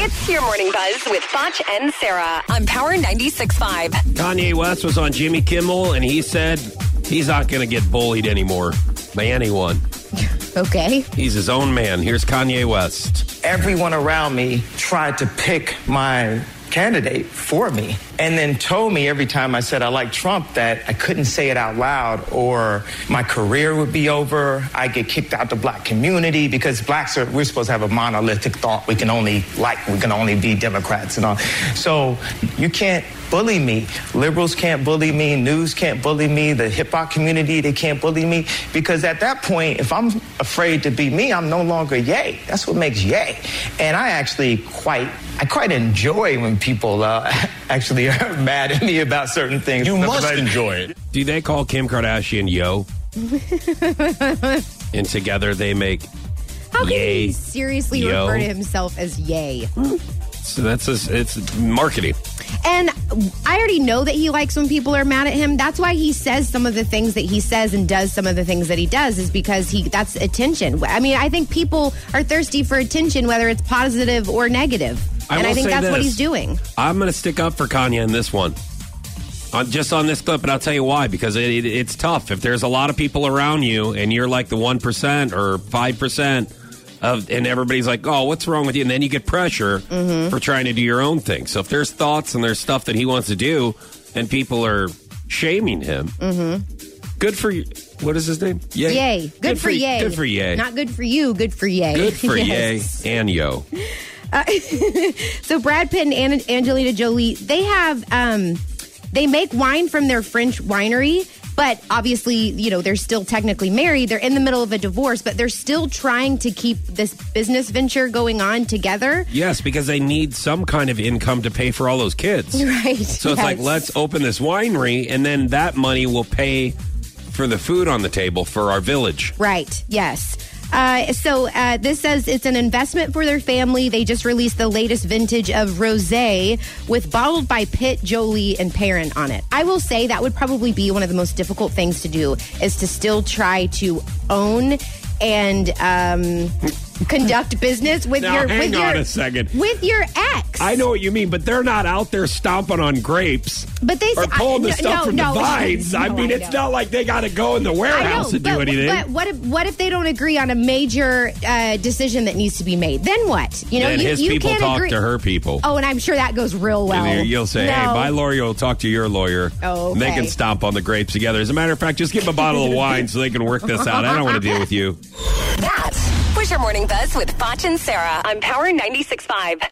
It's your morning buzz with Foch and Sarah on Power 96.5. Kanye West was on Jimmy Kimmel, and he said he's not going to get bullied anymore by anyone. Okay. He's his own man. Here's Kanye West. everyone around me tried to pick my candidate for me and then told me every time I said I like Trump that I couldn't say it out loud or my career would be over. I get kicked out the black community because blacks are we're supposed to have a monolithic thought. We can only like we can only be Democrats and all. So you can't bully me. Liberals can't bully me. News can't bully me. The hip hop community, they can't bully me. Because at that point, if I'm afraid to be me, I'm no longer yay. That's what makes yay. And I actually quite, I quite enjoy when people uh, actually are mad at me about certain things. You must I- enjoy it. Do they call Kim Kardashian Yo? and together they make. How can Yay. he seriously Yo. refer to himself as yay? So that's his, it's marketing. And I already know that he likes when people are mad at him. That's why he says some of the things that he says and does some of the things that he does is because he that's attention. I mean, I think people are thirsty for attention, whether it's positive or negative. and I think that's what he's doing. I'm going to stick up for Kanye in this one. On, just on this clip, and I'll tell you why. Because it, it, it's tough. If there's a lot of people around you, and you're like the one percent or five percent of, and everybody's like, "Oh, what's wrong with you?" And then you get pressure Mm-hmm. for trying to do your own thing. So if there's thoughts and there's stuff that he wants to do, and people are shaming him, good for you. What is his name? Yay. Mm-hmm. Yay. Good, for, yay. Good for yay. Not good for you, good for yay. good for Yes. yay and yo. So Brad Pitt and Angelina Jolie, they have um they make wine from their French winery, but obviously, you know, they're still technically married. They're in the middle of a divorce, but they're still trying to keep this business venture going on together. Yes, because they need some kind of income to pay for all those kids. Right. So it's like, let's open this winery, and then that money will pay for the food on the table for our village. Right. Yes. Uh, so uh, this says it's an investment for their family. They just released the latest vintage of rosé with bottled by Pitt, Jolie, and Perrin on it. I will say that would probably be one of the most difficult things to do is to still try to own and um, conduct business with Now, your hang with on your a second. with your ex. I know what you mean, but they're not out there stomping on grapes But they or I- pulling the no, stuff no, from no. the vines. I mean, I it's not like they got to go in the warehouse know, and do but, anything. but what if what if they don't agree on a major uh, decision that needs to be made? Then what? You know, then you, his you people can't talk agree. to her people. Oh, and I'm sure that goes real well. And you'll say, "Hey, my lawyer will talk to your lawyer. Oh, and They can stomp on the grapes together. As a matter of fact, just give them a bottle of wine so they can work this out. I don't want to deal with you." That was your morning buzz with Foch and Sarah on Power 96.5.